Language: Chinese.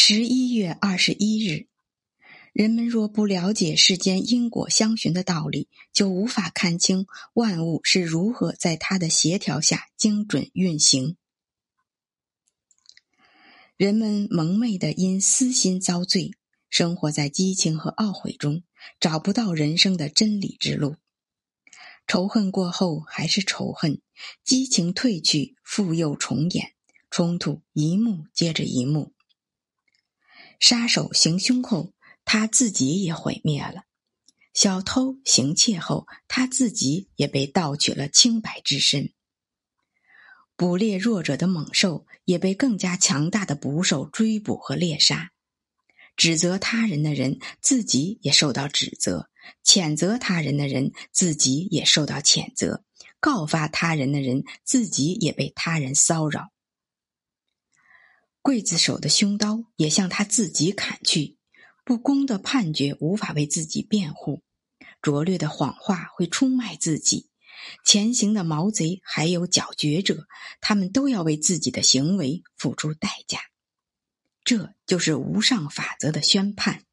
十一月二十一日，人们若不了解世间因果相循的道理，就无法看清万物是如何在它的协调下精准运行。人们蒙昧的因私心遭罪，生活在激情和懊悔中，找不到人生的真理之路。仇恨过后还是仇恨，激情褪去复又重演，冲突一幕接着一幕。杀手行凶后，他自己也毁灭了；小偷行窃后，他自己也被盗取了清白之身。捕猎弱者的猛兽也被更加强大的捕手追捕和猎杀。指责他人的人自己也受到指责，谴责他人的人自己也受到谴责，告发他人的人自己也被他人骚扰。刽子手的凶刀也向他自己砍去，不公的判决无法为自己辩护，拙劣的谎话会出卖自己，前行的毛贼还有搅局者，他们都要为自己的行为付出代价。这就是无上法则的宣判。